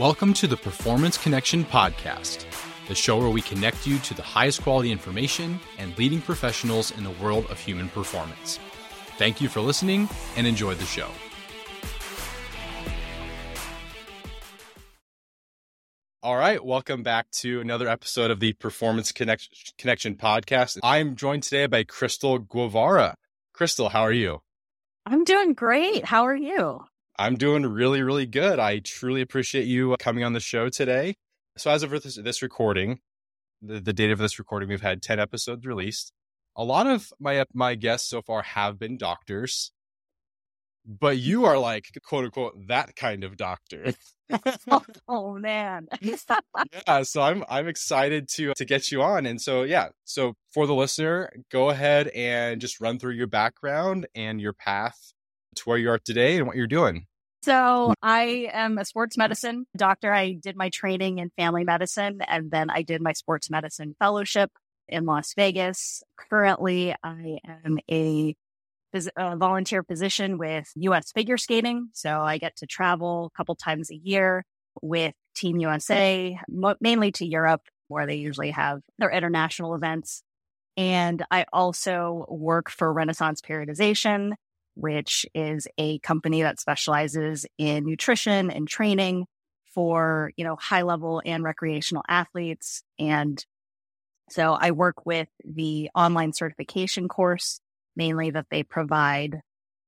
Welcome to the Performance Connection Podcast, the show where we connect you to the highest quality information and leading professionals in the world of human performance. Thank you for listening and enjoy the show. All right, welcome back to another episode of the Performance Connect- Connection podcast. I'm joined today by Christle Guevara. Christle, how are you? I'm doing great. How are you? I'm doing really, really good. I truly appreciate you uh, coming on the show today. So, as of this, this recording, the, the date of this recording, we've had 10 episodes released. A lot of my my guests so far have been doctors, but you are like quote unquote that kind of doctor. oh, oh, man. yeah, so I'm I'm excited to uh, to get you on. And so yeah, so for the listener, go ahead and just run through your background and your path to where you are today and what you're doing. So mm. I am a sports medicine doctor. I did my training in family medicine and then I did my sports medicine fellowship in Las Vegas. Currently, I am a, a uh, volunteer physician with US figure skating. So I get to travel a couple times a year with Team USA, mainly to Europe, where they usually have their international events. And I also work for Renaissance Periodization, which is a company that specializes in nutrition and training for, you know, high level and recreational athletes. And so I work with the online certification course, mainly that they provide.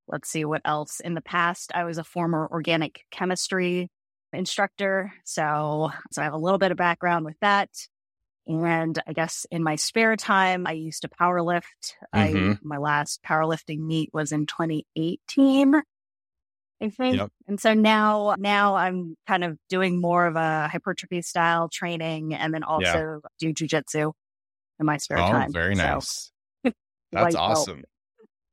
Let's see what else. In the past, I was a former organic chemistry instructor. So, so I have a little bit of background with that. And I guess in my spare time, I used to power lift. Mm-hmm. I, my last powerlifting meet was in 2018. I think. Yep. And so now, now I'm kind of doing more of a hypertrophy style training and then also yeah. do jujitsu in my spare oh, time. Very nice. So, that's awesome. Belt.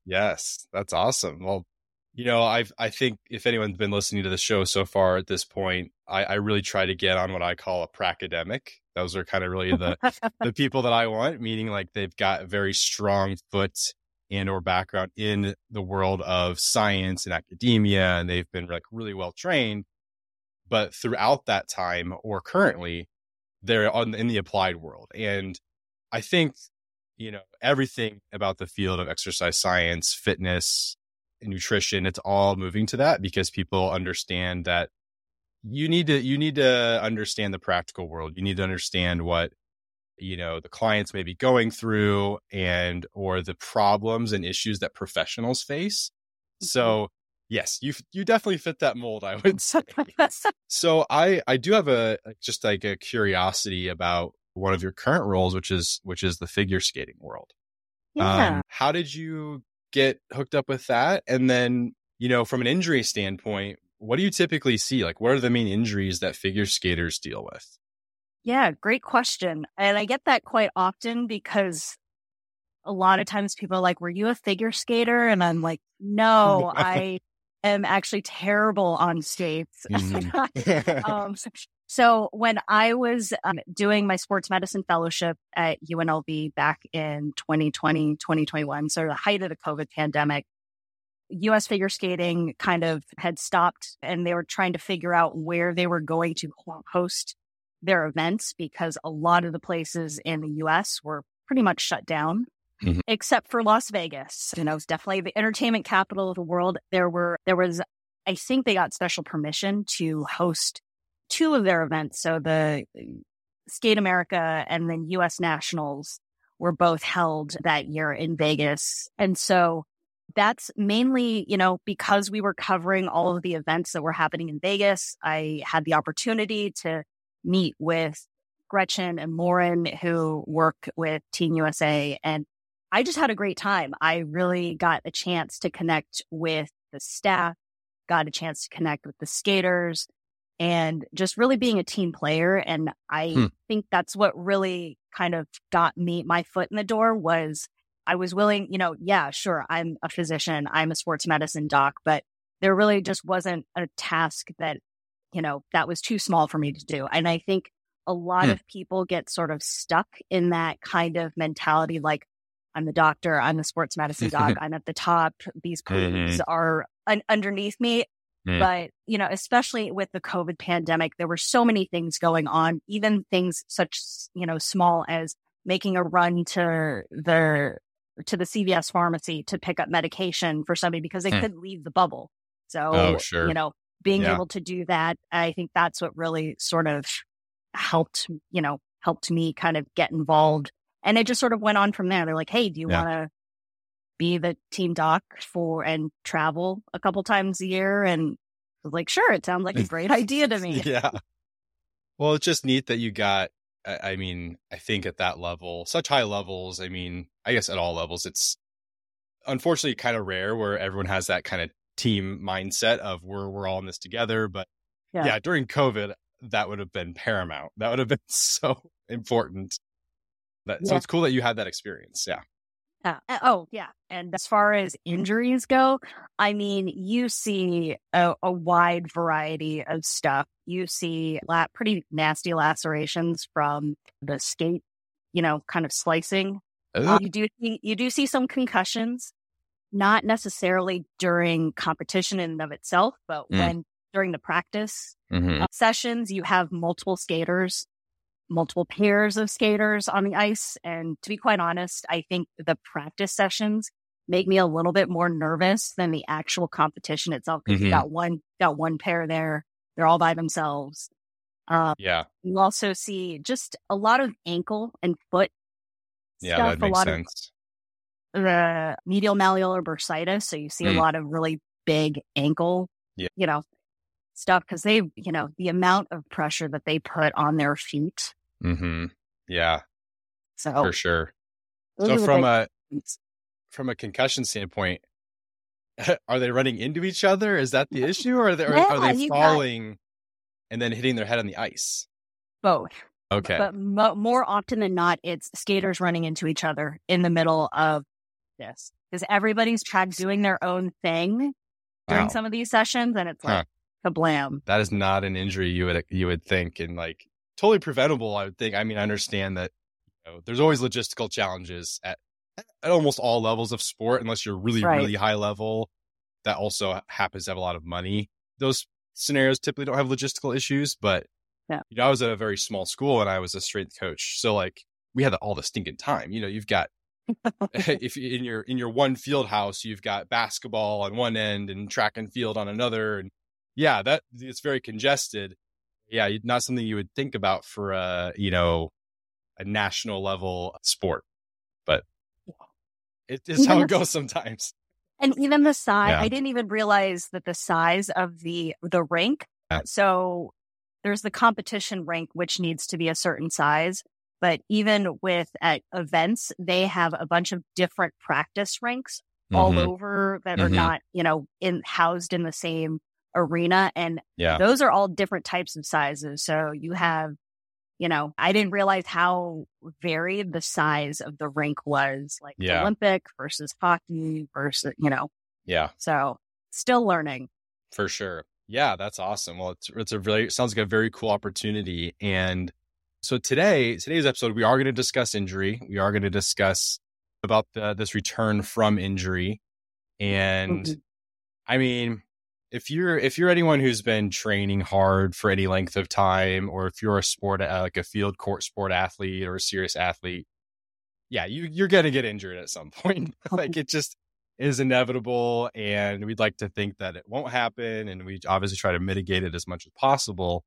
Yes, that's awesome. Well, you know, I've I think if anyone's been listening to the show so far at this point, I, I really try to get on what I call a pracademic. Those are kind of really the the people that I want, meaning like they've got a very strong foot and or background in the world of science and academia, and they've been like really well trained. But throughout that time or currently, they're on in the applied world. And I think, you know, everything about the field of exercise science, fitness, nutrition, it's all moving to that because people understand that you need to you need to understand the practical world. You need to understand what you know the clients may be going through and or the problems and issues that professionals face. Mm-hmm. So yes, you you definitely fit that mold, I would say. so I I do have a just like a curiosity about one of your current roles, which is which is the figure skating world. Yeah. Um, how did you get hooked up with that? And then, you know, from an injury standpoint, what do you typically see? Like, what are the main injuries that figure skaters deal with? Yeah, great question. And I get that quite often because a lot of times people are like, Were you a figure skater? And I'm like, No, I am actually terrible on skates. Mm-hmm. um, so when I was um, doing my sports medicine fellowship at UNLV back in 2020, 2021, so the height of the COVID pandemic, US figure skating kind of had stopped and they were trying to figure out where they were going to host their events because a lot of the places in the US were pretty much shut down. Mm-hmm. Except for Las Vegas, you know, it's definitely the entertainment capital of the world. There were, there was, I think they got special permission to host two of their events. So the Skate America and then US Nationals were both held that year in Vegas. And so that's mainly, you know, because we were covering all of the events that were happening in Vegas. I had the opportunity to meet with Gretchen and Lauren, who work with Team USA. And I just had a great time. I really got a chance to connect with the staff, got a chance to connect with the skaters, and just really being a team player. And I hmm. think that's what really kind of got me my foot in the door was I was willing, you know, yeah, sure, I'm a physician, I'm a sports medicine doc, but there really just wasn't a task that, you know, that was too small for me to do. And I think a lot hmm. of people get sort of stuck in that kind of mentality like, I'm the doctor, I'm the sports medicine doc, I'm at the top, these mm-hmm. are un- underneath me Mm. But, you know, especially with the COVID pandemic, there were so many things going on, even things such, you know, small as making a run to the to the CVS pharmacy to pick up medication for somebody because they mm. couldn't leave the bubble. So, oh, sure. you know, being yeah. able to do that, I think that's what really sort of helped, you know, helped me kind of get involved. And it just sort of went on from there. They're like, hey, do you yeah. want to be the team doc for and travel a couple times a year? And I was like, sure, it sounds like a great idea to me. yeah. Well, it's just neat that you got, I mean, I think at that level, such high levels, I mean, I guess at all levels, it's unfortunately kind of rare where everyone has that kind of team mindset of we're we're all in this together. But yeah, yeah during COVID, that would have been paramount. That would have been so important. That, yeah. So it's cool that you had that experience. Yeah. Yeah. Oh, yeah. And as far as injuries go, I mean, you see a, a wide variety of stuff. You see la- pretty nasty lacerations from the skate, you know, kind of slicing. You do you do see some concussions not necessarily during competition in and of itself, but mm. when during the practice mm-hmm. uh, sessions, you have multiple skaters, multiple pairs of skaters on the ice. And to be quite honest, I think the practice sessions make me a little bit more nervous than the actual competition itself because mm-hmm. you got one got one pair there. They're all by themselves. Um, yeah. You also see just a lot of ankle and foot. Yeah, stuff, that makes sense the medial malleolar bursitis. So you see mm. a lot of really big ankle, yeah. you know, stuff because they, you know, the amount of pressure that they put on their feet. Mm-hmm. Yeah. So for sure. So from a from a concussion standpoint, are they running into each other? Is that the issue, or are they, yeah, are they falling and then hitting their head on the ice? Both. Okay. But mo- more often than not, it's skaters running into each other in the middle of this because everybody's tried doing their own thing during wow. some of these sessions, and it's like huh. kablam. That is not an injury you would you would think, and like totally preventable. I would think. I mean, I understand that you know, there's always logistical challenges at at almost all levels of sport, unless you're really right. really high level. That also happens to have a lot of money. Those scenarios typically don't have logistical issues, but yeah. you know, I was at a very small school and I was a strength coach, so like we had all the stinking time. You know, you've got if in your in your one field house you've got basketball on one end and track and field on another and yeah that it's very congested yeah not something you would think about for a you know a national level sport but it is how it goes sometimes and even the size yeah. i didn't even realize that the size of the the rink yeah. so there's the competition rink which needs to be a certain size but even with at events, they have a bunch of different practice rinks mm-hmm. all over that mm-hmm. are not, you know, in housed in the same arena. And yeah. those are all different types of sizes. So you have, you know, I didn't realize how varied the size of the rink was, like yeah. Olympic versus hockey versus, you know. Yeah. So still learning. For sure. Yeah, that's awesome. Well, it's it's a really sounds like a very cool opportunity. And so today, today's episode, we are going to discuss injury. We are going to discuss about the, this return from injury. And mm-hmm. I mean, if you're if you're anyone who's been training hard for any length of time, or if you're a sport uh, like a field court sport athlete or a serious athlete, yeah, you you're gonna get injured at some point. like it just is inevitable, and we'd like to think that it won't happen, and we obviously try to mitigate it as much as possible.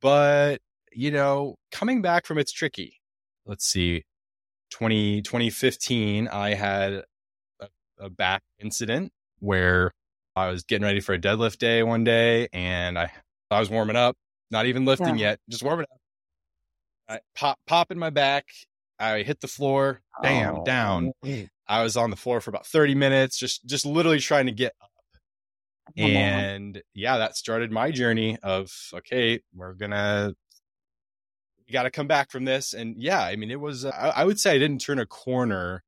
But you know, coming back from it's tricky. Let's see. 20, 2015, I had a, a back incident where I was getting ready for a deadlift day one day and I, I was warming up, not even lifting yeah. yet, just warming up. I pop, pop in my back. I hit the floor, bam, oh. down. I was on the floor for about 30 minutes, just, just literally trying to get up. And yeah, that started my journey of, okay, we're going to you got to come back from this. And yeah, I mean, it was, uh, I, I, would say I didn't turn a corner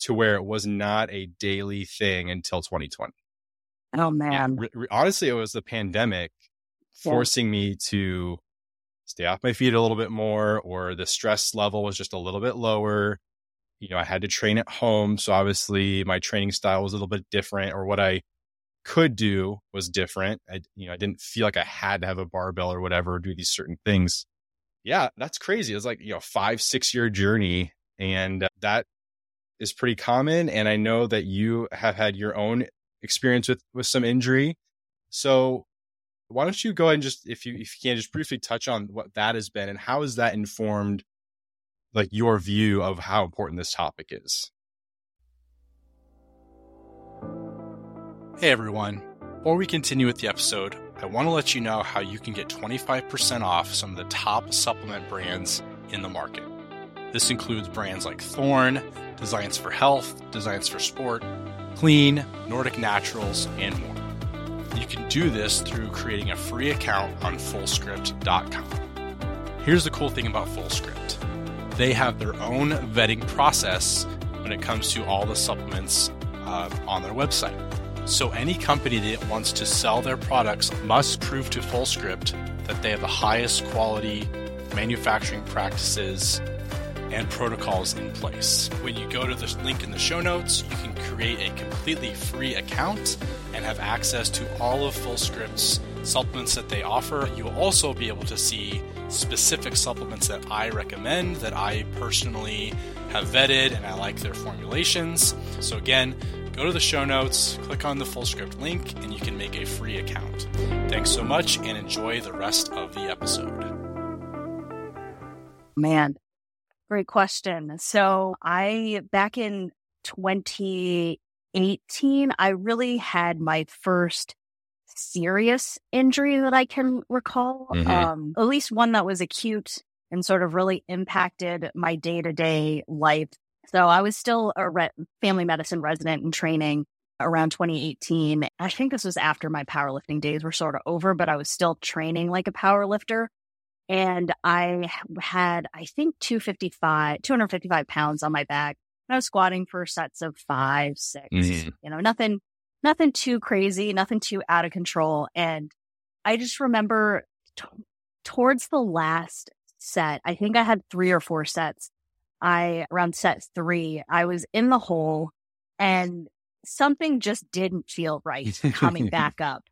to where it was not a daily thing until 2020. Oh, man. Yeah, honestly, it was the pandemic forcing yeah. me to stay off my feet a little bit more, or the stress level was just a little bit lower. You know, I had to train at home. So obviously my training style was a little bit different, or what I could do was different. I, you know, I didn't feel like I had to have a barbell or whatever, or do these certain things. Yeah, that's crazy. It's like, you know, five, six year journey. And uh, that is pretty common. And I know that you have had your own experience with, with some injury. So why don't you go ahead and just, if you, if you can just briefly touch on what that has been and how has that informed like your view of how important this topic is? Hey everyone. Before we continue with the episode, I want to let you know how you can get 25% off some of the top supplement brands in the market. This includes brands like Thorne, Designs for Health, Designs for Sport, Clean, Nordic Naturals, and more. You can do this through creating a free account on Fullscript.com. Here's the cool thing about Fullscript they have their own vetting process when it comes to all the supplements uh, on their website. So any company that wants to sell their products must prove to Fullscript that they have the highest quality manufacturing practices and protocols in place. When you go to the link in the show notes, you can create a completely free account and have access to all of Fullscript's supplements that they offer. You will also be able to see specific supplements that I recommend that I personally have vetted and I like their formulations. So again, Go to the show notes, click on the Fullscript link, and you can make a free account. Thanks so much and enjoy the rest of the episode. Man, great question. So, I back in 2018, I really had my first serious injury that I can recall. Mm-hmm. Um, at least one that was acute and sort of really impacted my day to day life so I was still a re- family medicine resident in training around 2018. I think this was after my powerlifting days were sort of over, but I was still training like a power lifter. And I had, I think, 255, 255 pounds on my back. I was squatting for sets of five, 6 mm-hmm. you know, nothing, nothing too crazy, nothing too out of control. And I just remember t- towards the last set, I think I had three or four sets. I, around set three, I was in the hole and something just didn't feel right coming back up.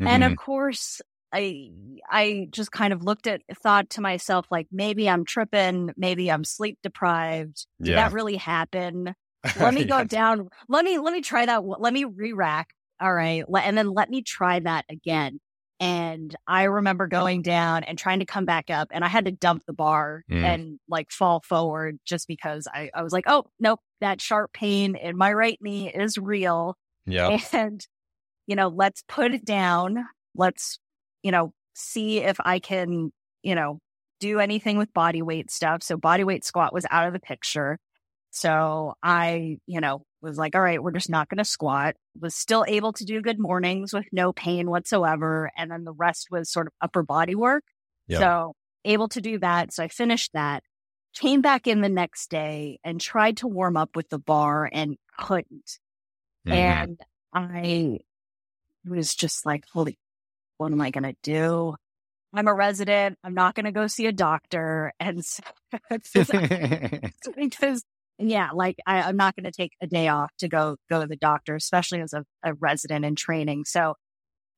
Mm-hmm. And of mm-hmm. course, I, I just kind of looked at, thought to myself, like, maybe I'm tripping, maybe I'm sleep deprived. Did yeah. that really happen? Let me go down. Let me, let me try that. Let me re rack. All right. And then let me try that again. And I remember going down and trying to come back up and I had to dump the bar mm. and like fall forward just because I, I was like, oh, nope, that sharp pain in my right knee is real. Yeah. And, you know, let's put it down. Let's, you know, see if I can, you know, do anything with body weight stuff. So body weight squat was out of the picture. So I, you know, was like, all right, we're just not going to squat. Was still able to do good mornings with no pain whatsoever. And then the rest was sort of upper body work. Yeah. So able to do that. So I finished that, came back in the next day and tried to warm up with the bar and couldn't. Mm-hmm. And I was just like, holy, what am I going to do? I'm a resident. I'm not going to go see a doctor. And so, because yeah, like I, am not going to take a day off to go go to the doctor, especially as a, a resident in training. So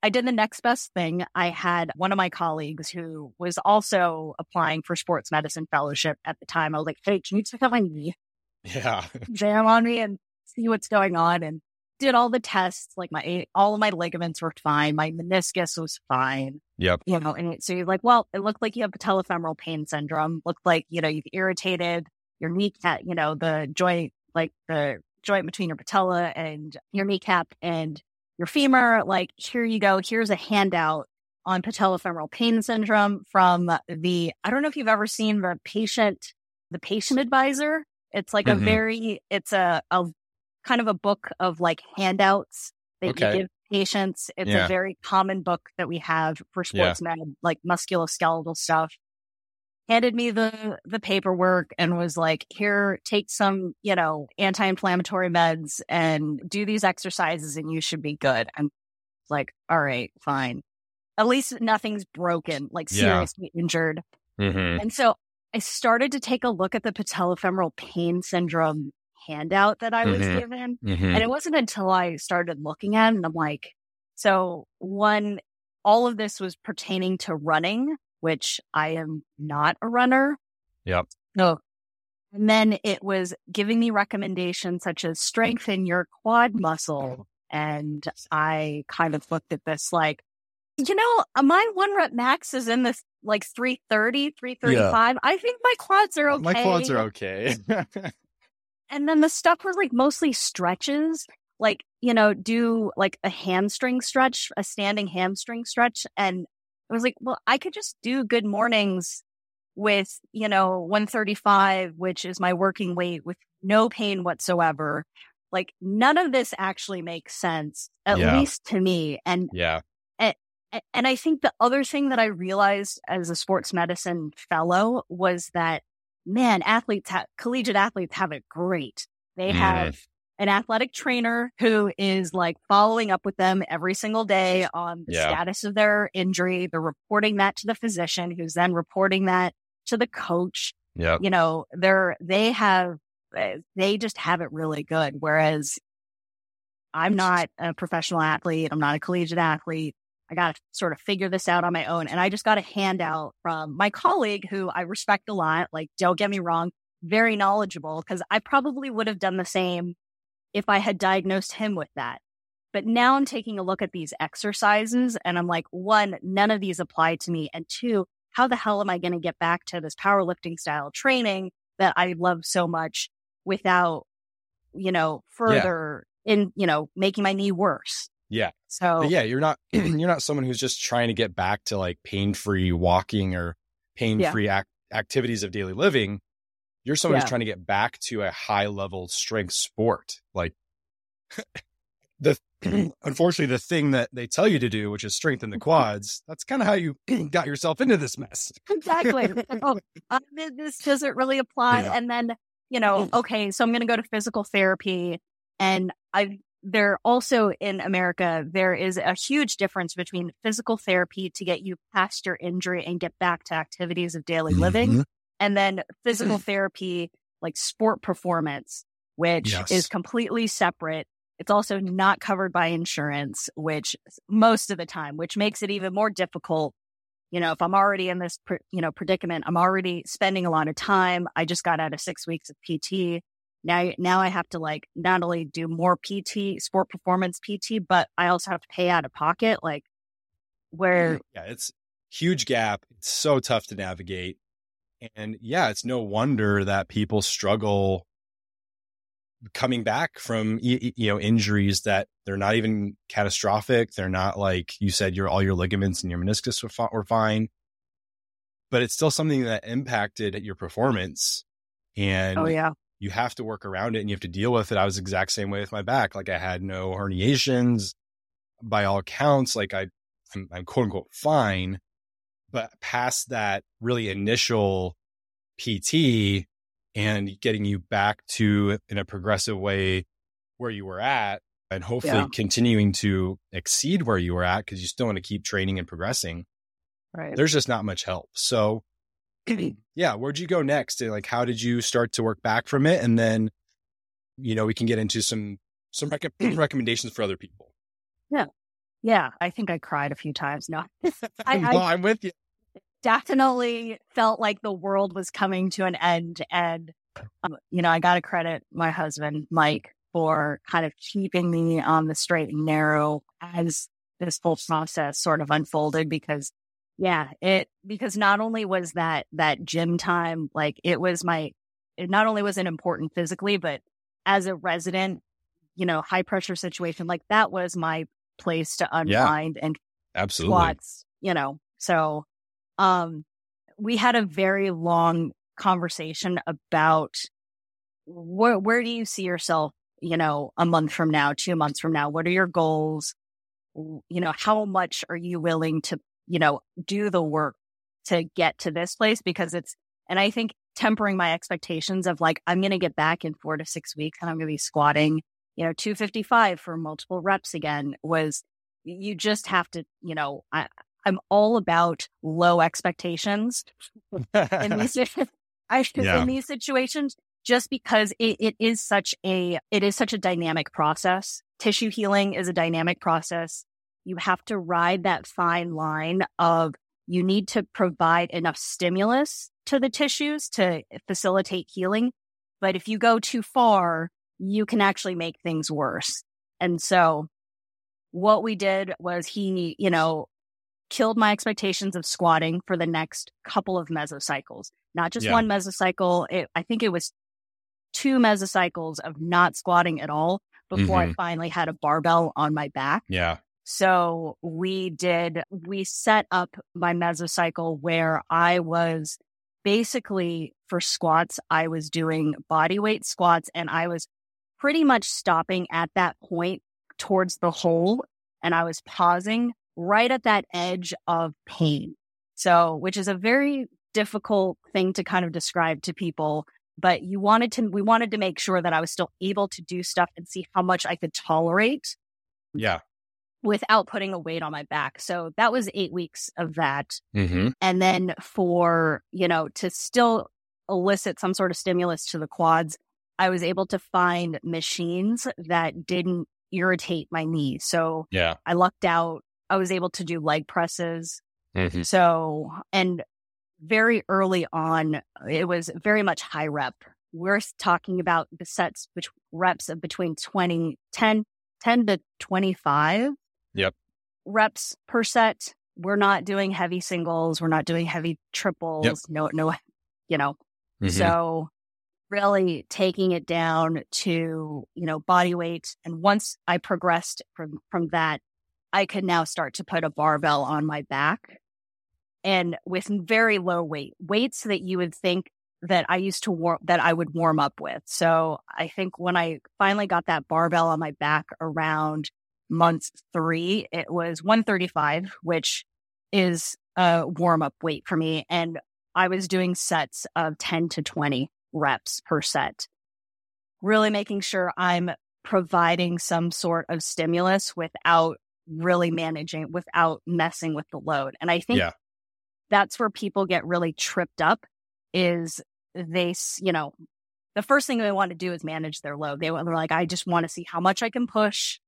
I did the next best thing. I had one of my colleagues who was also applying for sports medicine fellowship at the time. I was like, "Hey, can you check out my knee? Yeah, jam on me and see what's going on." And did all the tests. Like my all of my ligaments were fine. My meniscus was fine. Yep. You know, and so you're like, well, it looked like you have patellofemoral pain syndrome. Looked like you know you've irritated your kneecap, you know, the joint, like the joint between your patella and your kneecap and your femur. Like, here you go. Here's a handout on patellofemoral pain syndrome from the, I don't know if you've ever seen the patient, the patient advisor. It's like mm-hmm. a very, it's a, a kind of a book of like handouts that okay. you give patients. It's yeah. a very common book that we have for sports yeah. med, like musculoskeletal stuff handed me the the paperwork and was like, "Here, take some, you know, anti-inflammatory meds and do these exercises and you should be good." I'm like, "All right, fine. At least nothing's broken, like seriously yeah. injured." Mm-hmm. And so I started to take a look at the patellofemoral pain syndrome handout that I was mm-hmm. given. Mm-hmm. And it wasn't until I started looking at it and I'm like, So one, all of this was pertaining to running, which I am not a runner. Yep. No. And then it was giving me recommendations such as strengthen your quad muscle. And I kind of looked at this like, you know, my one rep max is in this like 330, 335. Yeah. I think my quads are okay. My quads are okay. and then the stuff was like mostly stretches, like, you know, do like a hamstring stretch, a standing hamstring stretch. And I was like, well, I could just do good mornings with, you know, 135, which is my working weight with no pain whatsoever. Like none of this actually makes sense, at yeah. least to me. And yeah. And, and I think the other thing that I realized as a sports medicine fellow was that, man, athletes, ha- collegiate athletes have it great. They mm. have an athletic trainer who is like following up with them every single day on the yeah. status of their injury. They're reporting that to the physician who's then reporting that to the coach. Yeah. You know, they're, they have, eh, they just have it really good. Whereas I'm not a professional athlete. I'm not a collegiate athlete. I got to sort of figure this out on my own. And I just got a handout from my colleague who I respect a lot. Like, don't get me wrong, very knowledgeable because I probably would have done the same if I had diagnosed him with that. But now I'm taking a look at these exercises and I'm like, one, none of these apply to me. And two, how the hell am I going to get back to this powerlifting style training that I love so much without, you know, further yeah. in, you know, making my knee worse? Yeah. So but yeah, you're not you're not someone who's just trying to get back to like pain-free walking or pain-free yeah. activities of daily living. You're someone yeah. who's trying to get back to a high level strength sport. Like the unfortunately the thing that they tell you to do, which is strengthen the quads, that's kind of how you got yourself into this mess. exactly. oh, this doesn't really apply. Yeah. And then, you know, okay, so I'm going to go to physical therapy and I there also in America, there is a huge difference between physical therapy to get you past your injury and get back to activities of daily living, mm-hmm. and then physical therapy, like sport performance, which yes. is completely separate. It's also not covered by insurance, which most of the time, which makes it even more difficult. You know, if I'm already in this, you know, predicament, I'm already spending a lot of time. I just got out of six weeks of PT now, now I have to like not only do more PT, sport performance PT, but I also have to pay out of pocket. Like where, yeah, it's huge gap. It's so tough to navigate. And yeah, it's no wonder that people struggle coming back from you know injuries that they're not even catastrophic. They're not like you said your all your ligaments and your meniscus were, were fine, but it's still something that impacted your performance. Oh, and oh yeah, you have to work around it and you have to deal with it. I was exact same way with my back. Like I had no herniations by all accounts. Like I, I'm, I'm quote unquote fine, but past that really initial PT and getting you back to in a progressive way where you were at and hopefully yeah. continuing to exceed where you were at because you still want to keep training and progressing. Right. There's just not much help. So yeah, where'd you go next? Like, how did you start to work back from it? And then, you know, we can get into some some rec- recommendations for other people. Yeah, yeah. I think I cried a few times. No, I, no, I'm with you. Definitely felt like the world was coming to an end, and um, you know, I got to credit my husband Mike for kind of keeping me on the straight and narrow as this whole process sort of unfolded because yeah, it because not only was that that gym time like it was my it not only was it important physically, but as a resident, you know, high pressure situation like that was my place to unwind yeah, and absolutely squats, you know. So, um, we had a very long conversation about where where do you see yourself, you know, a month from now, two months from now? What are your goals? You know, how much are you willing to you know, do the work to get to this place because it's, and I think tempering my expectations of like, I'm going to get back in four to six weeks and I'm going to be squatting, you know, 255 for multiple reps again was you just have to, you know, I, I'm all about low expectations in these, I, yeah. in these situations, just because it, it is such a, it is such a dynamic process. Tissue healing is a dynamic process you have to ride that fine line of you need to provide enough stimulus to the tissues to facilitate healing. But if you go too far, you can actually make things worse. And so what we did was he, you know, killed my expectations of squatting for the next couple of mesocycles, not just yeah. one mesocycle. It, I think it was two mesocycles of not squatting at all before mm-hmm. I finally had a barbell on my back. Yeah. So we did, we set up my mesocycle where I was basically for squats, I was doing body weight squats and I was pretty much stopping at that point towards the hole and I was pausing right at that edge of pain. So, which is a very difficult thing to kind of describe to people but you wanted to we wanted to make sure that I was still able to do stuff and see how much I could tolerate. Yeah without putting a weight on my back. So that was eight weeks of that. Mm-hmm. And then for, you know, to still elicit some sort of stimulus to the quads, I was able to find machines that didn't irritate my knees. So yeah, I lucked out. I was able to do leg presses. Mm-hmm. So, and very early on, it was very much high rep. We're talking about the sets, which reps of between 20, 10, 10 to 25 Yep. Reps per set. We're not doing heavy singles. We're not doing heavy triples. Yep. No, no, you know. Mm-hmm. So really taking it down to, you know, body weight. And once I progressed from, from that, I could now start to put a barbell on my back and with very low weight, weights that you would think that I used to warm, that I would warm up with. So I think when I finally got that barbell on my back around month three, it was 135, which is a warm up weight for me. And I was doing sets of 10 to 20 reps per set, really making sure I'm providing some sort of stimulus without really managing, without messing with the load. And I think yeah. that's where people get really tripped up is they, you know, the first thing they want to do is manage their load. They, they're like, I just want to see how much I can push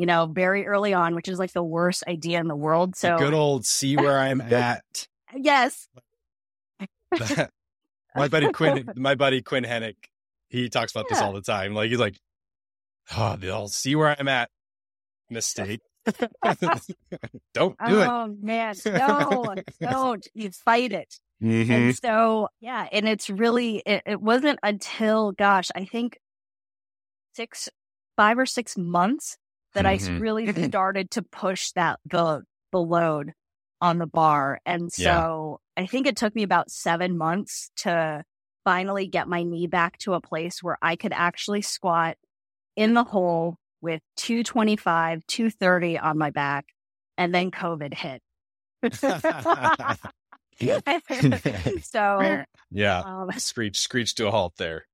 you know, very early on, which is like the worst idea in the world. So good old see where I'm at. yes. my buddy Quinn, my buddy Quinn Henoch, he talks about yeah. this all the time. Like he's like, oh, they'll see where I'm at. Mistake. don't do it. Oh man, no, don't. You fight it. Mm-hmm. And so, yeah, and it's really, it, it wasn't until, gosh, I think six, five or six months that mm-hmm. I really started to push that the the load on the bar. And so yeah. I think it took me about seven months to finally get my knee back to a place where I could actually squat in the hole with 225, 230 on my back. And then COVID hit. so yeah, um, screech screech to a halt there.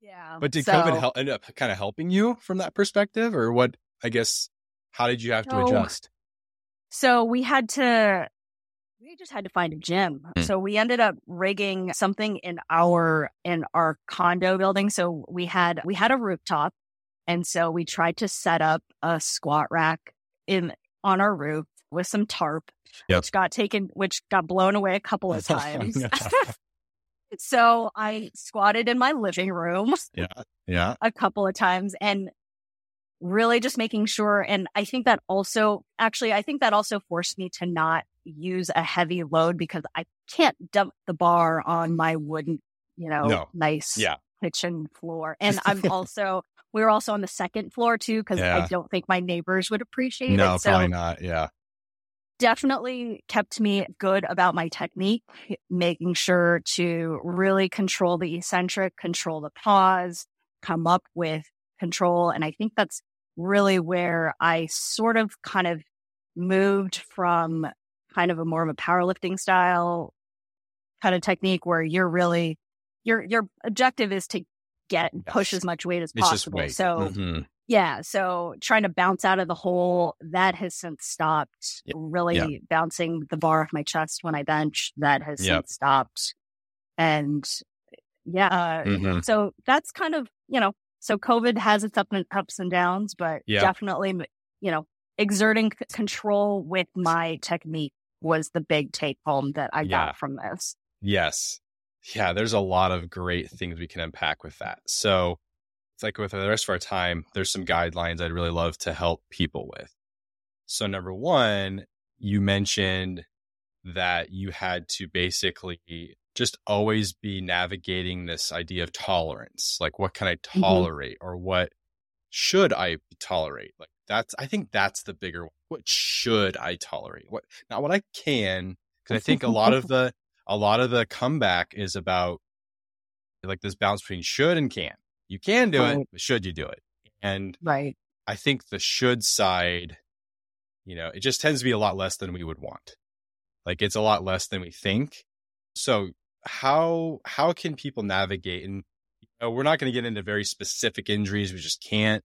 Yeah. But did so, COVID help, end up kind of helping you from that perspective, or what? I guess, how did you have so, to adjust? So we had to, we just had to find a gym. Hmm. So we ended up rigging something in our, in our condo building. So we had, we had a rooftop. And so we tried to set up a squat rack in, on our roof with some tarp, yep. which got taken, which got blown away a couple of times. so I squatted in my living room. Yeah. Yeah. A couple of times. And really just making sure. And I think that also, actually, I think that also forced me to not use a heavy load because I can't dump the bar on my wooden, you know, no. nice yeah. kitchen floor. And I'm also, we are also on the second floor too, because yeah. I don't think my neighbors would appreciate no, it. So probably not. Yeah. Definitely kept me good about my technique, making sure to really control the eccentric, control the pause, come up with control. And I think that's really where I sort of kind of moved from kind of a more of a powerlifting style kind of technique where you're really your your objective is to get yes. push as much weight as it's possible. So mm-hmm. yeah, so trying to bounce out of the hole that has since stopped. Yep. Really yep. bouncing the bar off my chest when I bench that has yep. since stopped. And yeah, uh, mm-hmm. so that's kind of you know so COVID has its up and ups and downs, but yeah. definitely, you know, exerting c- control with my technique was the big take home that I yeah. got from this. Yes. Yeah, there's a lot of great things we can unpack with that. So, it's like with the rest of our time, there's some guidelines I'd really love to help people with. So, number one, you mentioned that you had to basically just always be navigating this idea of tolerance. Like, what can I mm-hmm. tolerate mm-hmm. or what should I tolerate? Like, that's, I think that's the bigger one. What should I tolerate? What, not what I can. Cause I think a lot of the, a lot of the comeback is about like this balance between should and can. You can do right. it, but should you do it? And right. I think the should side, you know, it just tends to be a lot less than we would want. Like it's a lot less than we think. So how how can people navigate and you know, we're not going to get into very specific injuries we just can't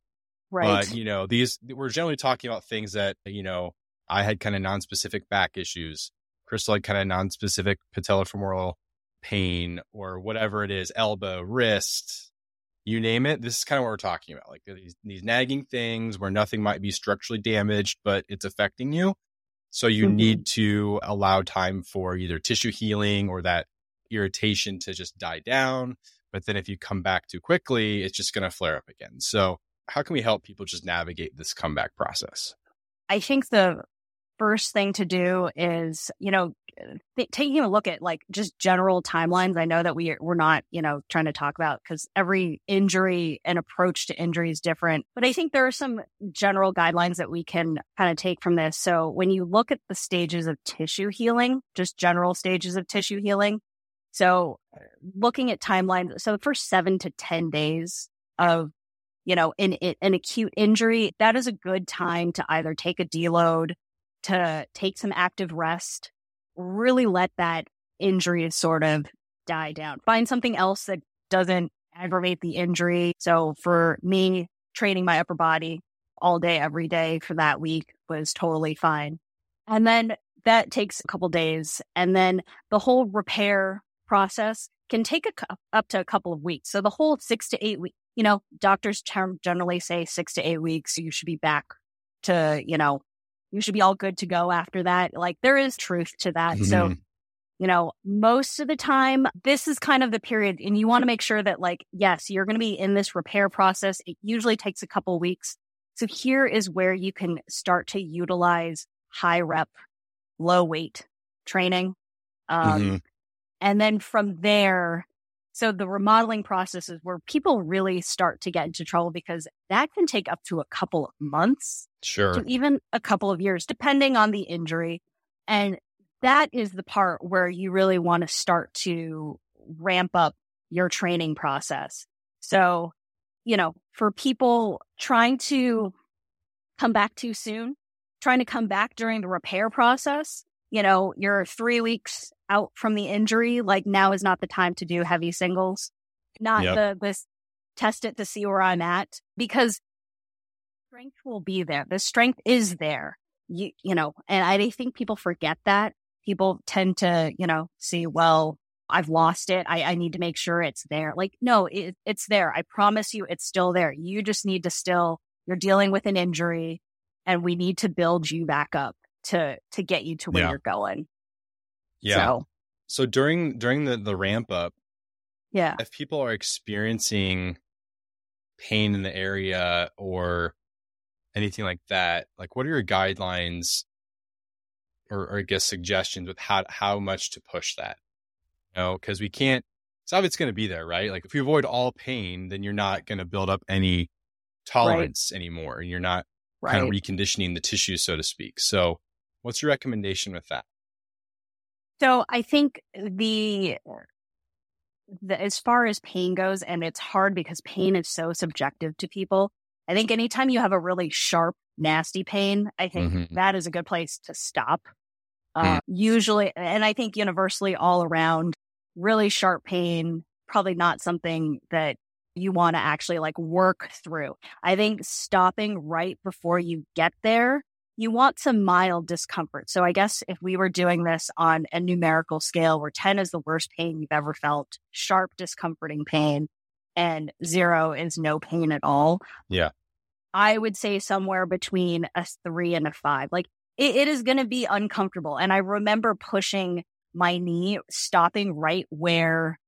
right but you know these we're generally talking about things that you know i had kind of non-specific back issues Christle had kind of non-specific patellofemoral pain or whatever it is elbow wrist you name it this is kind of what we're talking about like these, these nagging things where nothing might be structurally damaged but it's affecting you so you mm-hmm. need to allow time for either tissue healing or that irritation to just die down. But then if you come back too quickly, it's just going to flare up again. So, how can we help people just navigate this comeback process? I think the first thing to do is, you know, th- taking a look at like just general timelines. I know that we we're not, you know, trying to talk about because every injury and approach to injury is different. But I think there are some general guidelines that we can kind of take from this. So when you look at the stages of tissue healing, just general stages of tissue healing, so uh, looking at timelines, so the first seven to 10 days of, you know, an, an acute injury, that is a good time to either take a deload, to take some active rest, really let that injury sort of die down. Find something else that doesn't aggravate the injury. So for me, training my upper body all day, every day for that week was totally fine. And then that takes a couple days. And then the whole repair process can take a, up to a couple of weeks. So the whole six to eight weeks, you know, doctors generally say six to eight weeks, you should be back to, you know, you should be all good to go after that. Like there is truth to that. Mm-hmm. So, you know, most of the time, this is kind of the period, and you want to make sure that, like, yes, you're going to be in this repair process. It usually takes a couple weeks. So here is where you can start to utilize high rep, low weight training. Um, mm-hmm. And then from there, so the remodeling process is where people really start to get into trouble because that can take up to a couple of months. Sure. To even a couple of years, depending on the injury. And that is the part where you really want to start to ramp up your training process. So, you know, for people trying to come back too soon, trying to come back during the repair process, you know, you're three weeks out from the injury, like now is not the time to do heavy singles. Not yep. the this test it to see where I'm at because strength will be there. The strength is there. You you know, and I think people forget that. People tend to, you know, see, well, I've lost it. I, I need to make sure it's there. Like, no, it, it's there. I promise you it's still there. You just need to still, you're dealing with an injury and we need to build you back up to to get you to where yeah. you're going. Yeah. So, so during during the the ramp up, yeah, if people are experiencing pain in the area or anything like that, like what are your guidelines or, or I guess suggestions with how how much to push that? You know, because we can't. It's going to be there, right? Like if you avoid all pain, then you're not going to build up any tolerance right. anymore, and you're not right. kind of reconditioning the tissue, so to speak. So What's your recommendation with that? So I think the, the as far as pain goes, and it's hard because pain is so subjective to people. I think anytime you have a really sharp, nasty pain, I think mm-hmm. that is a good place to stop. Uh, mm. Usually, and I think universally all around, really sharp pain, probably not something that you want to actually like work through. I think stopping right before you get there you want some mild discomfort. So I guess if we were doing this on a numerical scale where 10 is the worst pain you've ever felt, sharp, discomforting pain, and zero is no pain at all. Yeah. I would say somewhere between a three and a five. Like it, it is going to be uncomfortable. And I remember pushing my knee, stopping right where,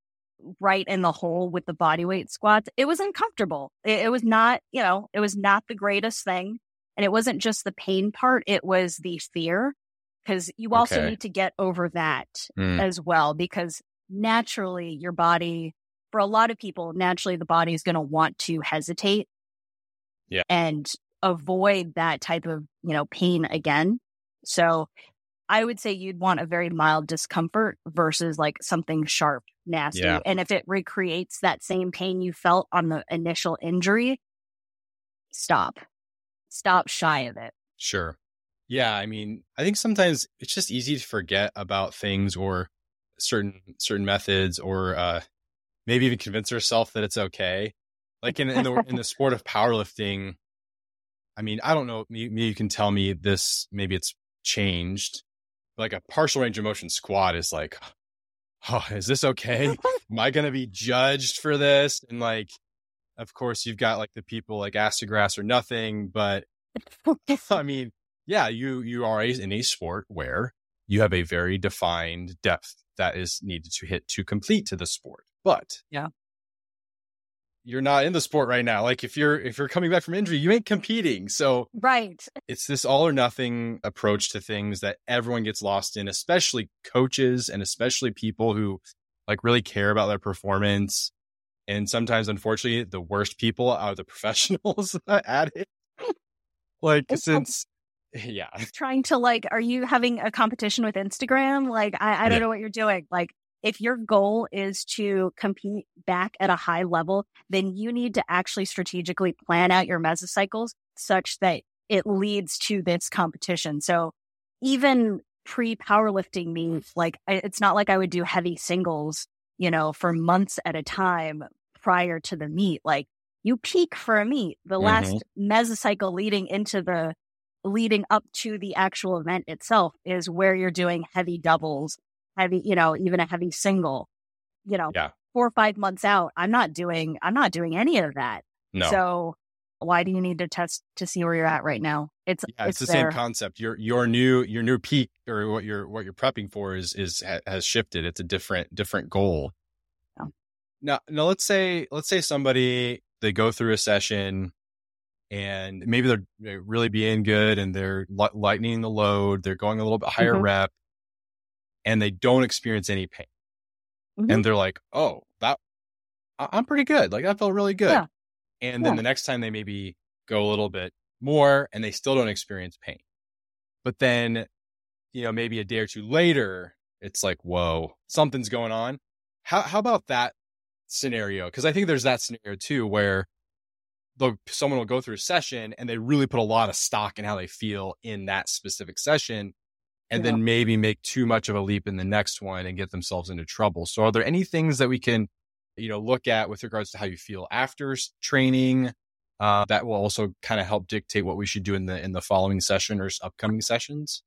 right in the hole with the body weight squats. It was uncomfortable. It, it was not, you know, it was not the greatest thing. And it wasn't just the pain part, it was the fear because you also okay. need to get over that mm. as well because naturally your body for a lot of people naturally the body is going to want to hesitate yeah and avoid that type of you know pain again so i would say you'd want a very mild discomfort versus like something sharp nasty yeah. and if it recreates that same pain you felt on the initial injury stop stop shy of it sure yeah, I mean, I think sometimes it's just easy to forget about things or certain certain methods or uh maybe even convince yourself that it's okay. Like in in the in the sport of powerlifting, I mean, I don't know, maybe you can tell me this maybe it's changed. Like a partial range of motion squat is like oh, is this okay? Am I going to be judged for this? And like of course you've got like the people like Grass or nothing, but I mean, yeah, you you are in a sport where you have a very defined depth that is needed to hit to complete to the sport. But yeah, you're not in the sport right now. Like if you're if you're coming back from injury, you ain't competing. So right, it's this all or nothing approach to things that everyone gets lost in, especially coaches and especially people who like really care about their performance. And sometimes, unfortunately, the worst people are the professionals at it. like since yeah. Trying to like, are you having a competition with Instagram? Like, I, I don't yeah. know what you're doing. Like, if your goal is to compete back at a high level, then you need to actually strategically plan out your mesocycles such that it leads to this competition. So even pre powerlifting meets, like it's not like I would do heavy singles, you know, for months at a time prior to the meet. Like you peak for a meet, the mm-hmm. last mesocycle leading into the leading up to the actual event itself is where you're doing heavy doubles, heavy, you know, even a heavy single, you know, yeah. four or five months out. I'm not doing, I'm not doing any of that. No. So why do you need to test to see where you're at right now? It's, yeah, it's, it's the there. same concept. Your, your new, your new peak or what you're, what you're prepping for is, is, has shifted. It's a different, different goal. Yeah. Now, now let's say, let's say somebody, they go through a session, and maybe they're, they're really being good and they're lightening the load. They're going a little bit higher mm-hmm. rep and they don't experience any pain. Mm-hmm. And they're like, oh, that I'm pretty good. Like that felt really good. Yeah. And yeah. then the next time they maybe go a little bit more and they still don't experience pain. But then, you know, maybe a day or two later, it's like, whoa, something's going on. How, how about that scenario? Cause I think there's that scenario too, where someone will go through a session and they really put a lot of stock in how they feel in that specific session and yeah. then maybe make too much of a leap in the next one and get themselves into trouble. So are there any things that we can, you know, look at with regards to how you feel after training uh, that will also kind of help dictate what we should do in the in the following session or upcoming sessions?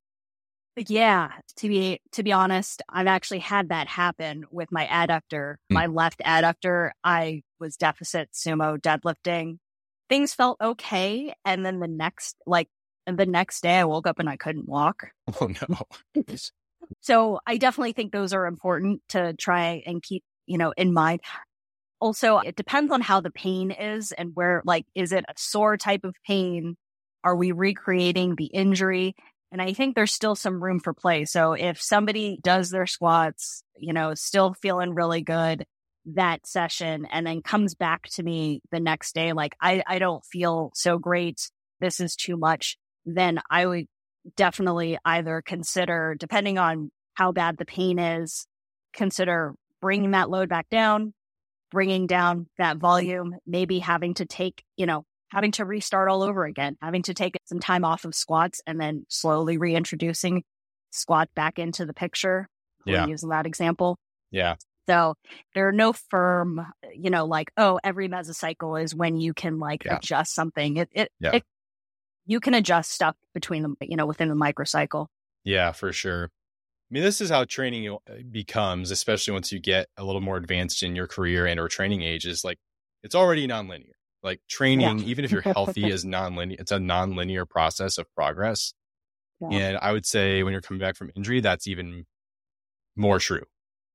Yeah, to be to be honest, I've actually had that happen with my adductor, mm. my left adductor. I was deficit sumo deadlifting things felt okay. And then the next, like, the next day I woke up and I couldn't walk. Oh, no. so I definitely think those are important to try and keep, you know, in mind. Also, it depends on how the pain is and where, like, is it a sore type of pain? Are we recreating the injury? And I think there's still some room for play. So if somebody does their squats, you know, still feeling really good, that session and then comes back to me the next day like I, I don't feel so great this is too much then i would definitely either consider depending on how bad the pain is consider bringing that load back down bringing down that volume maybe having to take you know having to restart all over again having to take some time off of squats and then slowly reintroducing squat back into the picture yeah. using that example yeah so there are no firm, you know, like, oh, every mesocycle is when you can like yeah. adjust something. It, it, yeah. it, you can adjust stuff between them, you know, within the microcycle. Yeah, for sure. I mean, this is how training uh, becomes, especially once you get a little more advanced in your career and or training age is like, it's already nonlinear. Like training, yeah. even if you're healthy, is non-linear. It's a non-linear process of progress. Yeah. And I would say when you're coming back from injury, that's even more true.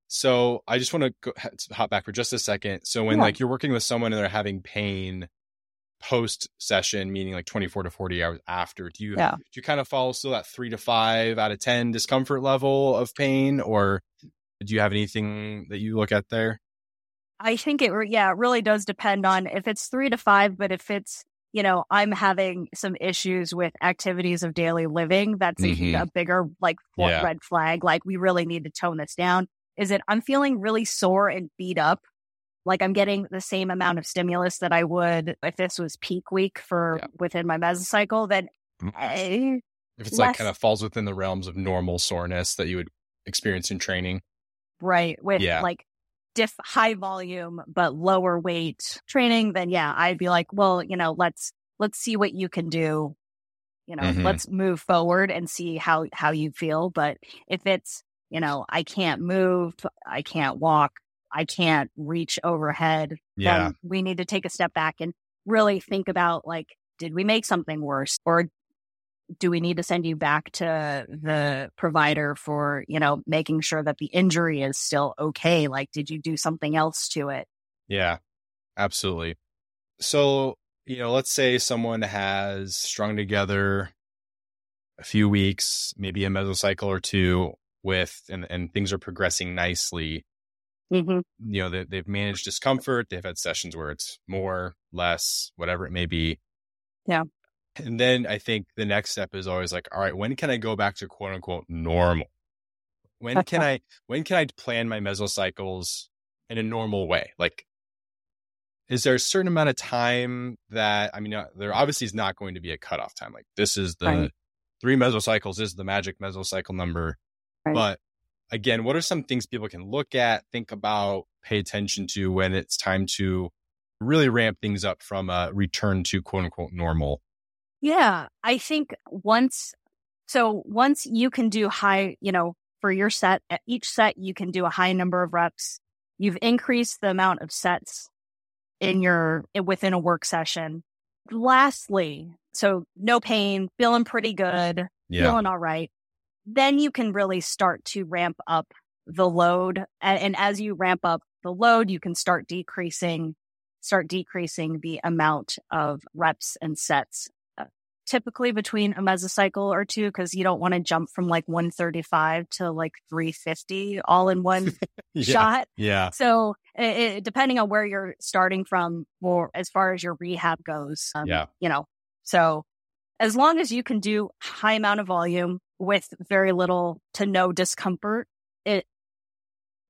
So I just want to hop back for just a second. So when yeah. like you're working with someone and they're having pain post session, meaning like 24 to 40 hours after, do you yeah. do you kind of follow still that three to five out of 10 discomfort level of pain or do you have anything that you look at there? I think it, yeah, it really does depend on if it's three to five, but if it's, you know, I'm having some issues with activities of daily living, that's mm-hmm. a, a, bigger like yeah. red flag. Like we really need to tone this down. Is it I'm feeling really sore and beat up? Like I'm getting the same amount of stimulus that I would if this was peak week for yeah. within my mesocycle, then mm. if it's less... like kind of falls within the realms of normal soreness that you would experience in training. Right. With yeah. like diff high volume but lower weight training, then yeah, I'd be like, well, you know, let's let's see what you can do. You know, mm-hmm. let's move forward and see how how you feel. But if it's, you know, I can't move, I can't walk, I can't reach overhead, yeah. then we need to take a step back and really think about like, did we make something worse? Or do we need to send you back to the provider for, you know, making sure that the injury is still okay? Like, did you do something else to it? Yeah, absolutely. So, you know, let's say someone has strung together a few weeks, maybe a mesocycle or two with, and, and things are progressing nicely. Mm-hmm. You know, they, they've managed discomfort. They've had sessions where it's more, less, whatever it may be. Yeah. And then I think the next step is always like, all right, when can I go back to quote unquote normal? When can I when can I plan my mesocycles in a normal way? Like is there a certain amount of time that I mean uh, there obviously is not going to be a cutoff time. Like this is the right. three mesocycles is the magic mesocycle number. Right. But again, what are some things people can look at, think about, pay attention to when it's time to really ramp things up from a return to quote unquote normal yeah, I think once, so once you can do high, you know, for your set, each set, you can do a high number of reps. You've increased the amount of sets in your, within a work session. Lastly, so no pain, feeling pretty good, yeah. feeling all right. Then you can really start to ramp up the load. And, as you ramp up the load, you can start decreasing start decreasing the amount of reps and sets typically between a mesocycle or two because you don't want to jump from like 135 to like 350 all in one yeah, shot. Yeah. So it, depending on where you're starting from, or as far as your rehab goes, um, yeah. You know, so as long as you can do high amount of volume with very little to no discomfort, it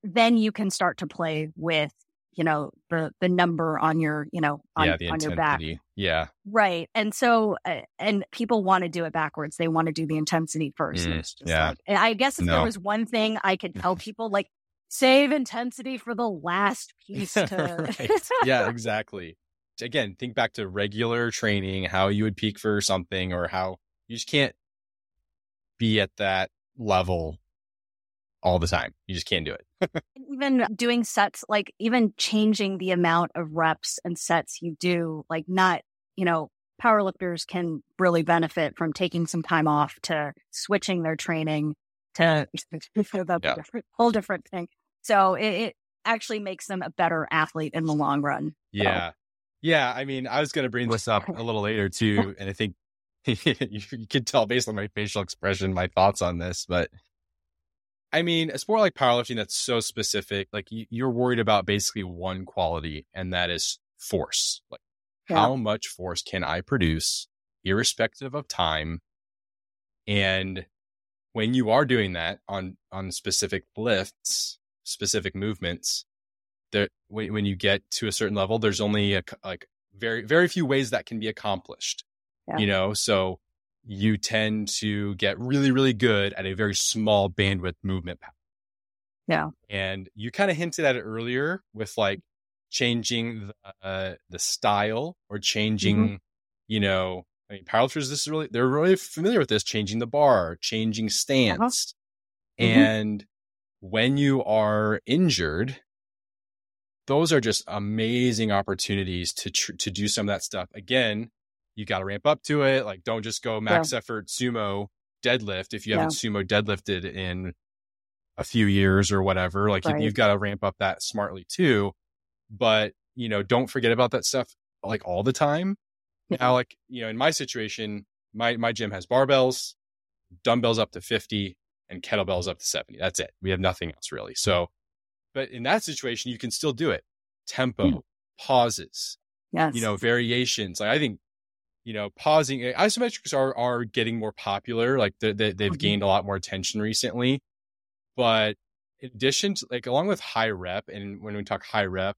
then you can start to play with you know the the number on your you know on, yeah, on your back. yeah. Right and so uh, and people want to do it backwards they want to do the intensity first mm, yeah. like, and i guess if no. there was one thing i could tell people like save intensity for the last piece to... yeah exactly. Again think back to regular training how you would peak for something or how you just can't be at that level all the time you just can't do it even doing sets, like even changing the amount of reps and sets you do, like not, you know, powerlifters can really benefit from taking some time off to switching their training to that's yeah. a different, whole different thing. So it, it, actually makes them a better athlete in the long run. Yeah. So. Yeah. I mean, I was going to bring this up a little later too. And I think you, you can tell based on my facial expression, my thoughts on this, but I mean, a sport like powerlifting that's so specific, like you're worried about basically one quality, and that is force. Like, yeah. how much force can I produce, irrespective of time? And when you are doing that on on specific lifts, specific movements, there when, when you get to a certain level, there's only a, like very very few ways that can be accomplished. Yeah. You know, so you tend to get really, really good at a very small bandwidth movement pattern. Yeah. And you kind of hinted at it earlier with like changing the, uh, the style or changing, mm-hmm. you know, I mean, powerlifters, this is really, they're really familiar with this, changing the bar, changing uh-huh. stance. Uh-huh. Mm-hmm. And when you are injured, those are just amazing opportunities to tr- to do some of that stuff. Again, you got to ramp up to it. Like, don't just go max yeah. effort sumo deadlift if you haven't sumo deadlifted in a few years or whatever. Like, right. you, you've got to ramp up that smartly too. But you know, don't forget about that stuff like all the time. Now, like you know, in my situation, my my gym has barbells, dumbbells up to fifty, and kettlebells up to seventy. That's it. We have nothing else really. So but in that situation, you can still do it. Tempo, yeah. pauses, yes. you know, variations. Like I think, you know, pausing eh, isometrics are are getting more popular. Like they, they, have mm-hmm. gained a lot more attention recently. But in addition to like along with high rep, and when we talk high rep,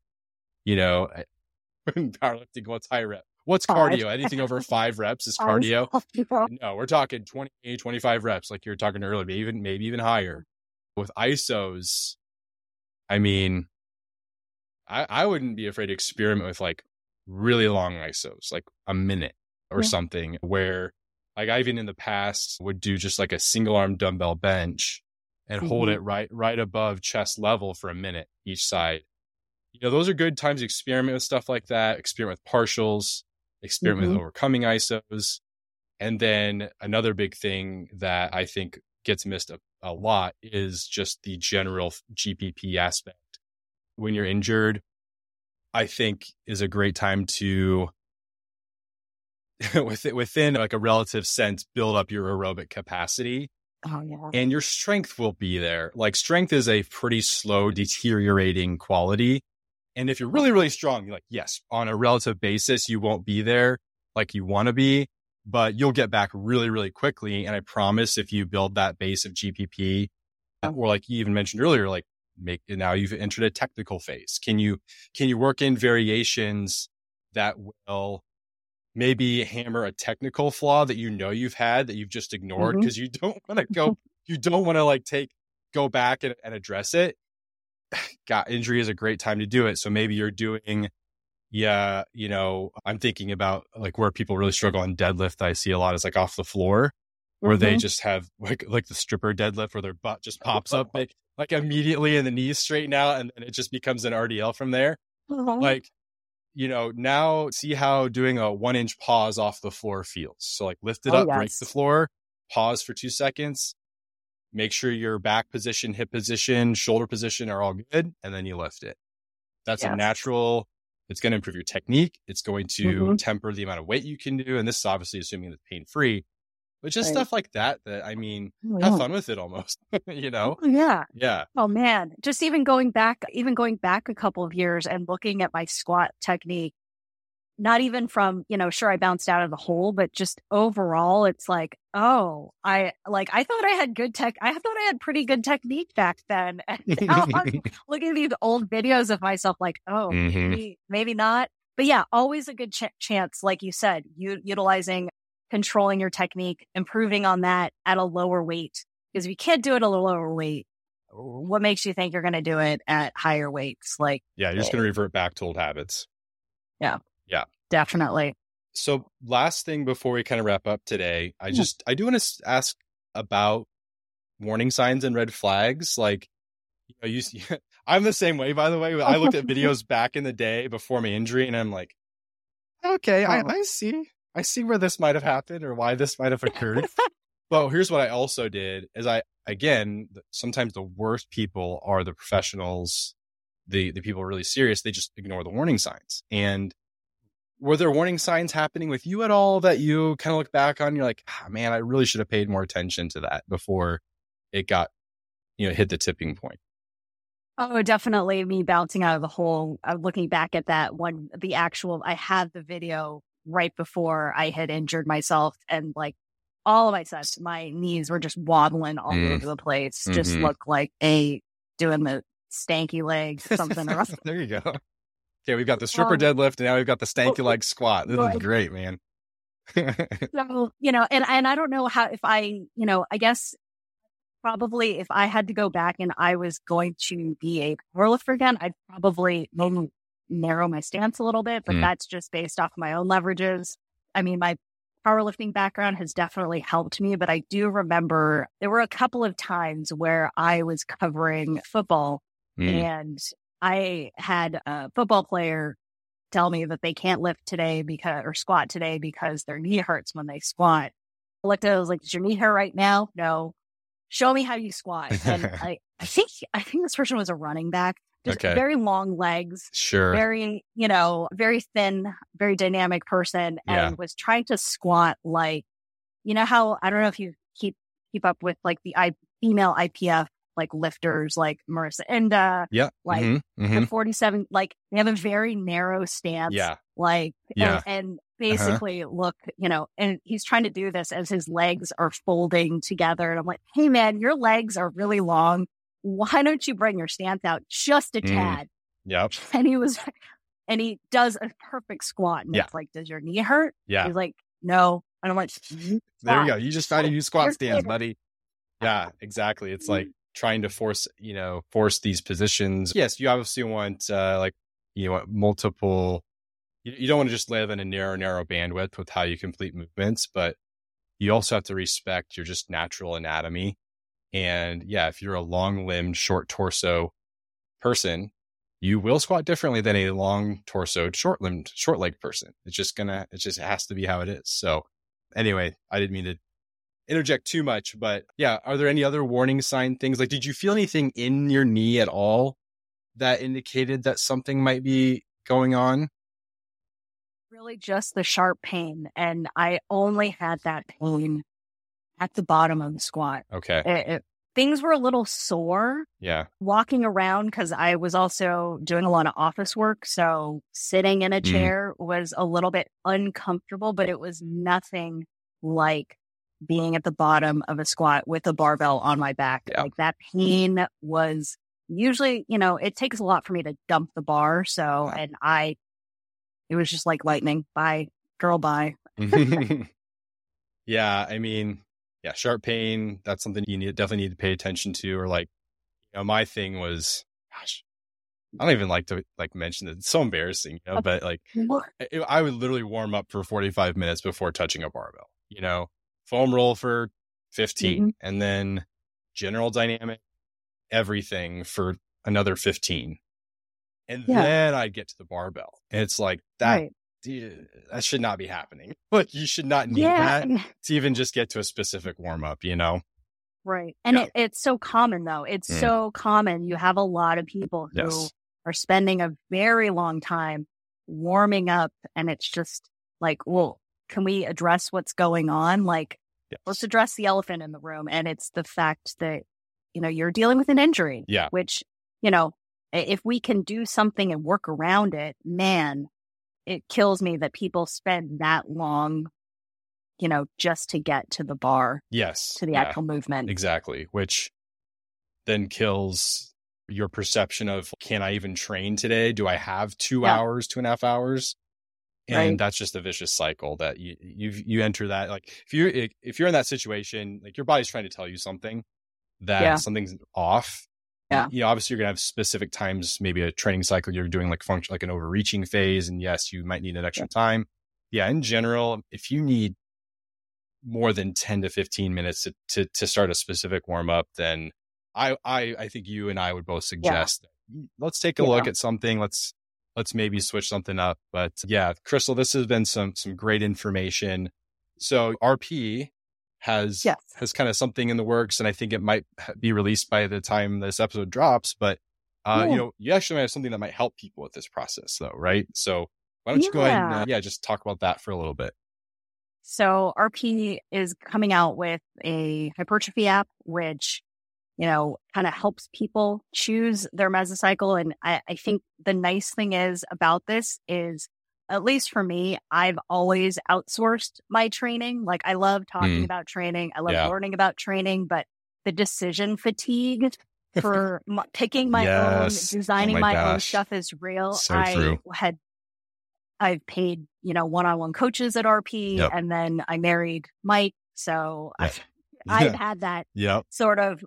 you know, powerlifting, what's high rep? What's five. cardio? Anything over five reps is cardio. no, we're talking 20, 25 reps, like you were talking earlier, maybe even maybe even higher. With ISOs, I mean, I, I wouldn't be afraid to experiment with like really long ISOs, like a minute or yeah. something, where like I even in the past would do just like a single arm dumbbell bench and mm-hmm. hold it right right above chest level for a minute each side. You know, those are good times to experiment with stuff like that, experiment with partials, experiment mm-hmm. with overcoming ISOs. And then another big thing that I think gets missed a, a lot is just the general GPP aspect. When you're injured, I think is a great time to within like a relative sense build up your aerobic capacity. Oh yeah. And your strength will be there. Like strength is a pretty slow deteriorating quality. And if you're really, really strong, you're like, yes, on a relative basis, you won't be there like you want to be but you'll get back really, really quickly. And I promise if you build that base of GPP, oh. or like you even mentioned earlier, like make it now you've entered a technical phase. Can you, can you work in variations that will maybe hammer a technical flaw that you know you've had that you've just ignored because mm-hmm. you don't want to go, you don't want to like take, go back and, and address it. Got injury is a great time to do it. So maybe you're doing yeah, you know, I'm thinking about like where people really struggle on deadlift. I see a lot is like off the floor where mm-hmm. they just have like like the stripper deadlift where their butt just pops up like, like immediately and the knees straighten out and then it just becomes an RDL from there. Mm-hmm. Like, you know, now see how doing a one inch pause off the floor feels. So like lift it oh, up, yes. break the floor, pause for two seconds, make sure your back position, hip position, shoulder position are all good, and then you lift it. That's yes. a natural it's going to improve your technique. It's going to mm-hmm. temper the amount of weight you can do. And this is obviously assuming it's pain free, but just right. stuff like that, that I mean, oh, have fun with it almost, you know? Oh, yeah. Yeah. Oh man. Just even going back, even going back a couple of years and looking at my squat technique not even from, you know, sure, I bounced out of the hole, but just overall, it's like, oh, I like, I thought I had good tech. I thought I had pretty good technique back then. And now I'm looking at these old videos of myself, like, oh, mm-hmm. maybe, maybe not. But yeah, always a good ch- chance, like you said, u- utilizing, controlling your technique, improving on that at a lower weight. Because if you can't do it at a lower weight, what makes you think you're going to do it at higher weights? Like, yeah, you're just going to revert back to old habits. Yeah. Yeah. Definitely. So last thing before we kind of wrap up today, I hmm. just I do want to ask about warning signs and red flags. Like, you know, you, I'm the same way. By the way, I looked at videos back in the day before my injury, and I'm like, okay, I. I see, I see where this might have happened or why this might have occurred. but here's what I also did: is I again, sometimes the worst people are the professionals, the the people really serious. They just ignore the warning signs, and were there warning signs happening with you at all that you kind of look back on? You're like, ah, man, I really should have paid more attention to that before it got, you know, hit the tipping point. Oh, definitely me bouncing out of the hole. I'm looking back at that one, the actual, I had the video right before I had injured myself and like all of my sets, my knees were just wobbling all mm. over the place. Mm-hmm. Just look like a doing the stanky legs, something. there you go. Okay, we've got the stripper um, deadlift, and now we've got the stanky leg squat. This is great, man. so you know, and and I don't know how if I, you know, I guess probably if I had to go back and I was going to be a powerlifter again, I'd probably maybe narrow my stance a little bit, but mm. that's just based off my own leverages. I mean, my powerlifting background has definitely helped me, but I do remember there were a couple of times where I was covering football mm. and I had a football player tell me that they can't lift today because or squat today because their knee hurts when they squat. I looked at it, I was like, Does your knee hurt right now? No. Show me how you squat. And I, I think I think this person was a running back. Just Okay. very long legs, Sure. very, you know, very thin, very dynamic person Yeah. and was trying to squat like you know how I don't know if you keep keep up with like the I, female IPF like lifters like Marisa Inda, yeah. like Mhm, mhm. the 47 like they have a very narrow stance Yeah. like Yeah. Uh-huh. and, and basically look you know and he's trying to do this as his legs are folding together and i'm like hey man your legs are really long why don't you bring your stance out just a Mm. tad Yep. and he was and he does a perfect squat and Yeah. it's like does your knee hurt Yeah. he's like no and i'm like "Mhm, There you go. You just found a new squat stance, buddy. Yeah, exactly. It's like trying to force, you know, force these positions. Yes, you obviously want uh like you want multiple you, you don't want to just live in a narrow, narrow bandwidth with how you complete movements, but you also have to respect your just natural anatomy. And yeah, if you're a long limbed, short torso person, you will squat differently than a long torsoed, short limbed, short legged person. It's just gonna, it just has to be how it is. So anyway, I didn't mean to interject too much, but yeah, are there any other warning sign things? Like, did you feel anything in your knee at all that indicated that something might be going on? really just the sharp pain and i only had that pain at the bottom of the squat Okay. it, it, things were a little sore Yeah. walking around because I was also doing a lot of office work. So sitting in a Mm. chair was a little bit uncomfortable, but it was nothing like being at the bottom of a squat with a barbell on my back. Yeah. Like that pain was usually, you know, it takes a lot for me to dump the bar. So, and I, it was just like lightning. Bye, girl, bye. yeah. I mean, yeah, sharp pain. That's something you need, definitely need to pay attention to. Or like, you know, my thing was, gosh, I don't even like to like mention it. It's so embarrassing, you know, but like I- I would literally warm up for 45 minutes before touching a barbell, you know, foam roll for 15 Mhm. and then general dynamic, everything for another 15. And Yeah. then I'd get to the barbell. And it's like that, Right. That should not be happening. Like you should not need Yeah. that to even just get to a specific warm up, you know? Right. And Yeah. it, it's so common though. It's Mm. so common. You have a lot of people who Yes. are spending a very long time warming up and it's just like, well, can we address what's going on? Like, let's address the elephant in the room. And it's the fact that, you know, you're dealing with an injury, Yeah. which, you know, if we can do something and work around it, man, it kills me that people spend that long, you know, just to get to the bar, Yes. to the Yeah. actual movement. Exactly, which then kills your perception of can I even train today? Do I have two Yeah. hours, two and a half hours? And Right. that's just a vicious cycle that you you you enter that like if you if you're in that situation, like your body's trying to tell you something that Yeah. something's off. Yeah. You know, obviously you're gonna have specific times, maybe a training cycle you're doing like function like an overreaching phase, and yes, you might need an extra time. Yeah, in general, if you need more than 10 to 15 minutes to, to, to start a specific warm up, then I, I, I think you and I would both suggest that mm, let's take a Yeah. look at something. Let's, let's maybe switch something up. But yeah, Christle, this has been some, some great information. So RP has, Yes. has kind of something in the works and I think it might be released by the time this episode drops, but uh, Yeah. you know, you actually might have something that might help people with this process though, right? So why don't you go ahead and, Yeah. uh, yeah, just talk about that for a little bit. So RP is coming out with a hypertrophy app, which, you know, kind of helps people choose their mesocycle. And I, I think the nice thing is about this is, at least for me, I've always outsourced my training. Like I love talking Mm. about training. I love Yeah. learning about training, but the decision fatigue for m- picking my Yes. own, Oh designing my my, own stuff is real. So I true. had I've paid, you know, one-on-one coaches at RP Yep. and then I married Mike. So Yeah. I've, I've had that Yep. sort of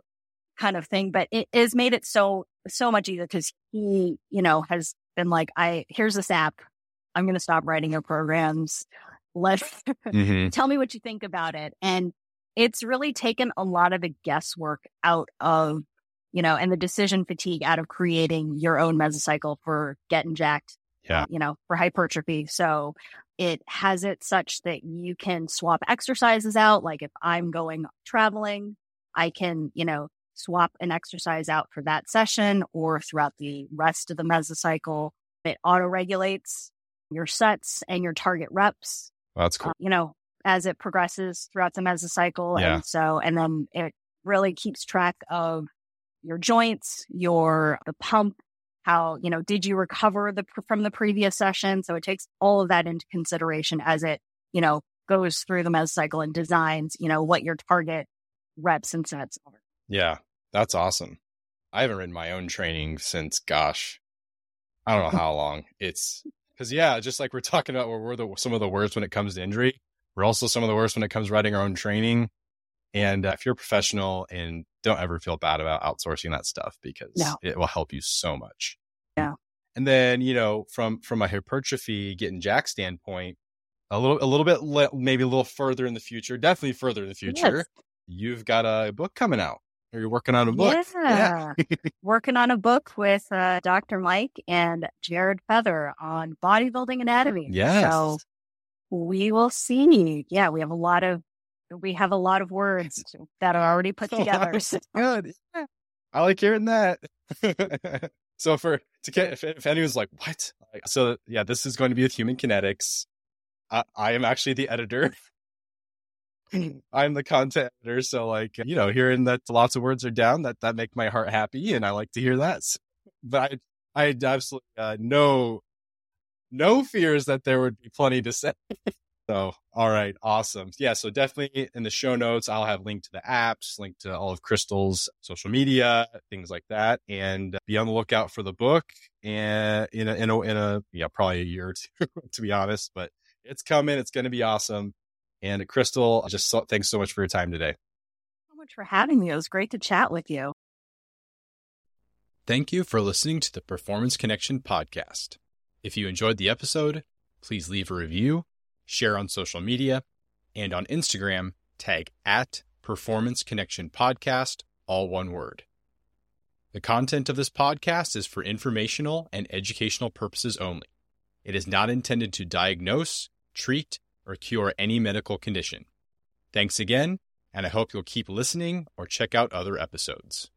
kind of thing, but it has made it so, so much easier because he, you know, has been like, I, here's this app. I'm going to stop writing your programs. Let's hmm tell me what you think about it. And it's really taken a lot of the guesswork out of you know, and the decision fatigue out of creating your own mesocycle for getting jacked, yeah. you know, for hypertrophy. So it has it such that you can swap exercises out. Like if I'm going traveling, I can, you know, swap an exercise out for that session or throughout the rest of the mesocycle. It auto regulates your sets and your target reps. Well, that's cool. Uh, you know, as it progresses throughout the mesocycle. Yeah. And so, and then it really keeps track of your joints, your the pump, how, you know, did you recover the from the previous session? So it takes all of that into consideration as it, you know, goes through the mesocycle and designs, you know, what your target reps and sets are. Yeah, that's awesome. I haven't ridden my own training since gosh, I don't know how long. It's because yeah, just like we're talking about, where we're the some of the worst when it comes to injury. We're also some of the worst when it comes to writing our own training. And uh, if you're a professional and don't ever feel bad about outsourcing that stuff because no. it will help you so much. Yeah. And then, you know, from from a hypertrophy getting jack standpoint, a little a little bit le- maybe a little further in the future, definitely further in the future, yes. you've got a book coming out. Or you're working on a book. Yeah. yeah. working on a book with uh, Dr. Mike and Jared Feather on bodybuilding anatomy. Yes. So we will see. Yeah, we have a lot of we have a lot of words that are already put together. So. Good. I like hearing that. so for to get if, if anyone's like what, so yeah, this is going to be with Human Kinetics. I, I am actually the editor. I'm the content editor, so like you know, hearing that lots of words are down, that that make my heart happy, and I like to hear that. But I, I had absolutely uh, no, no fears that there would be plenty to say. So, all right, awesome. Yeah, so definitely in the show notes, I'll have link to the apps, link to all of Christle's social media, things like that, and be on the lookout for the book. And in a, in a, in a yeah, probably a year or two, to be honest, but it's coming. It's going to be awesome. And Christle, just so, thanks so much for your time today. So much for having me. It was great to chat with you. Thank you for listening to the Performance Connection podcast. If you enjoyed the episode, please leave a review share on social media, and on Instagram, tag at Performance Connection Podcast, all one word. The content of this podcast is for informational and educational purposes only. It is not intended to diagnose, treat, or cure any medical condition. Thanks again, and I hope you'll keep listening or check out other episodes.